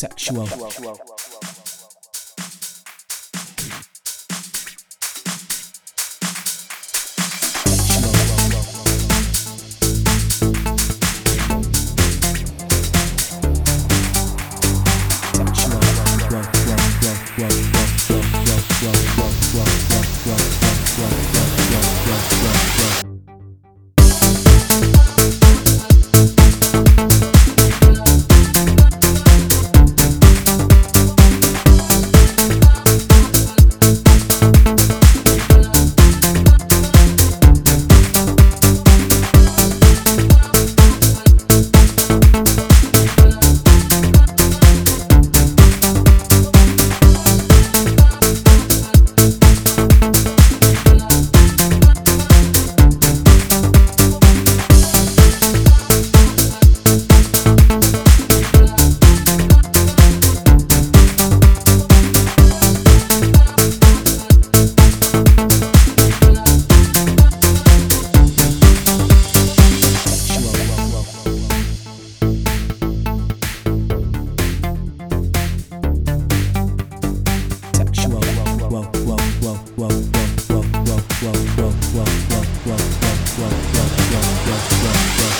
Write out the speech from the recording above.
Textual. go, go, go, go.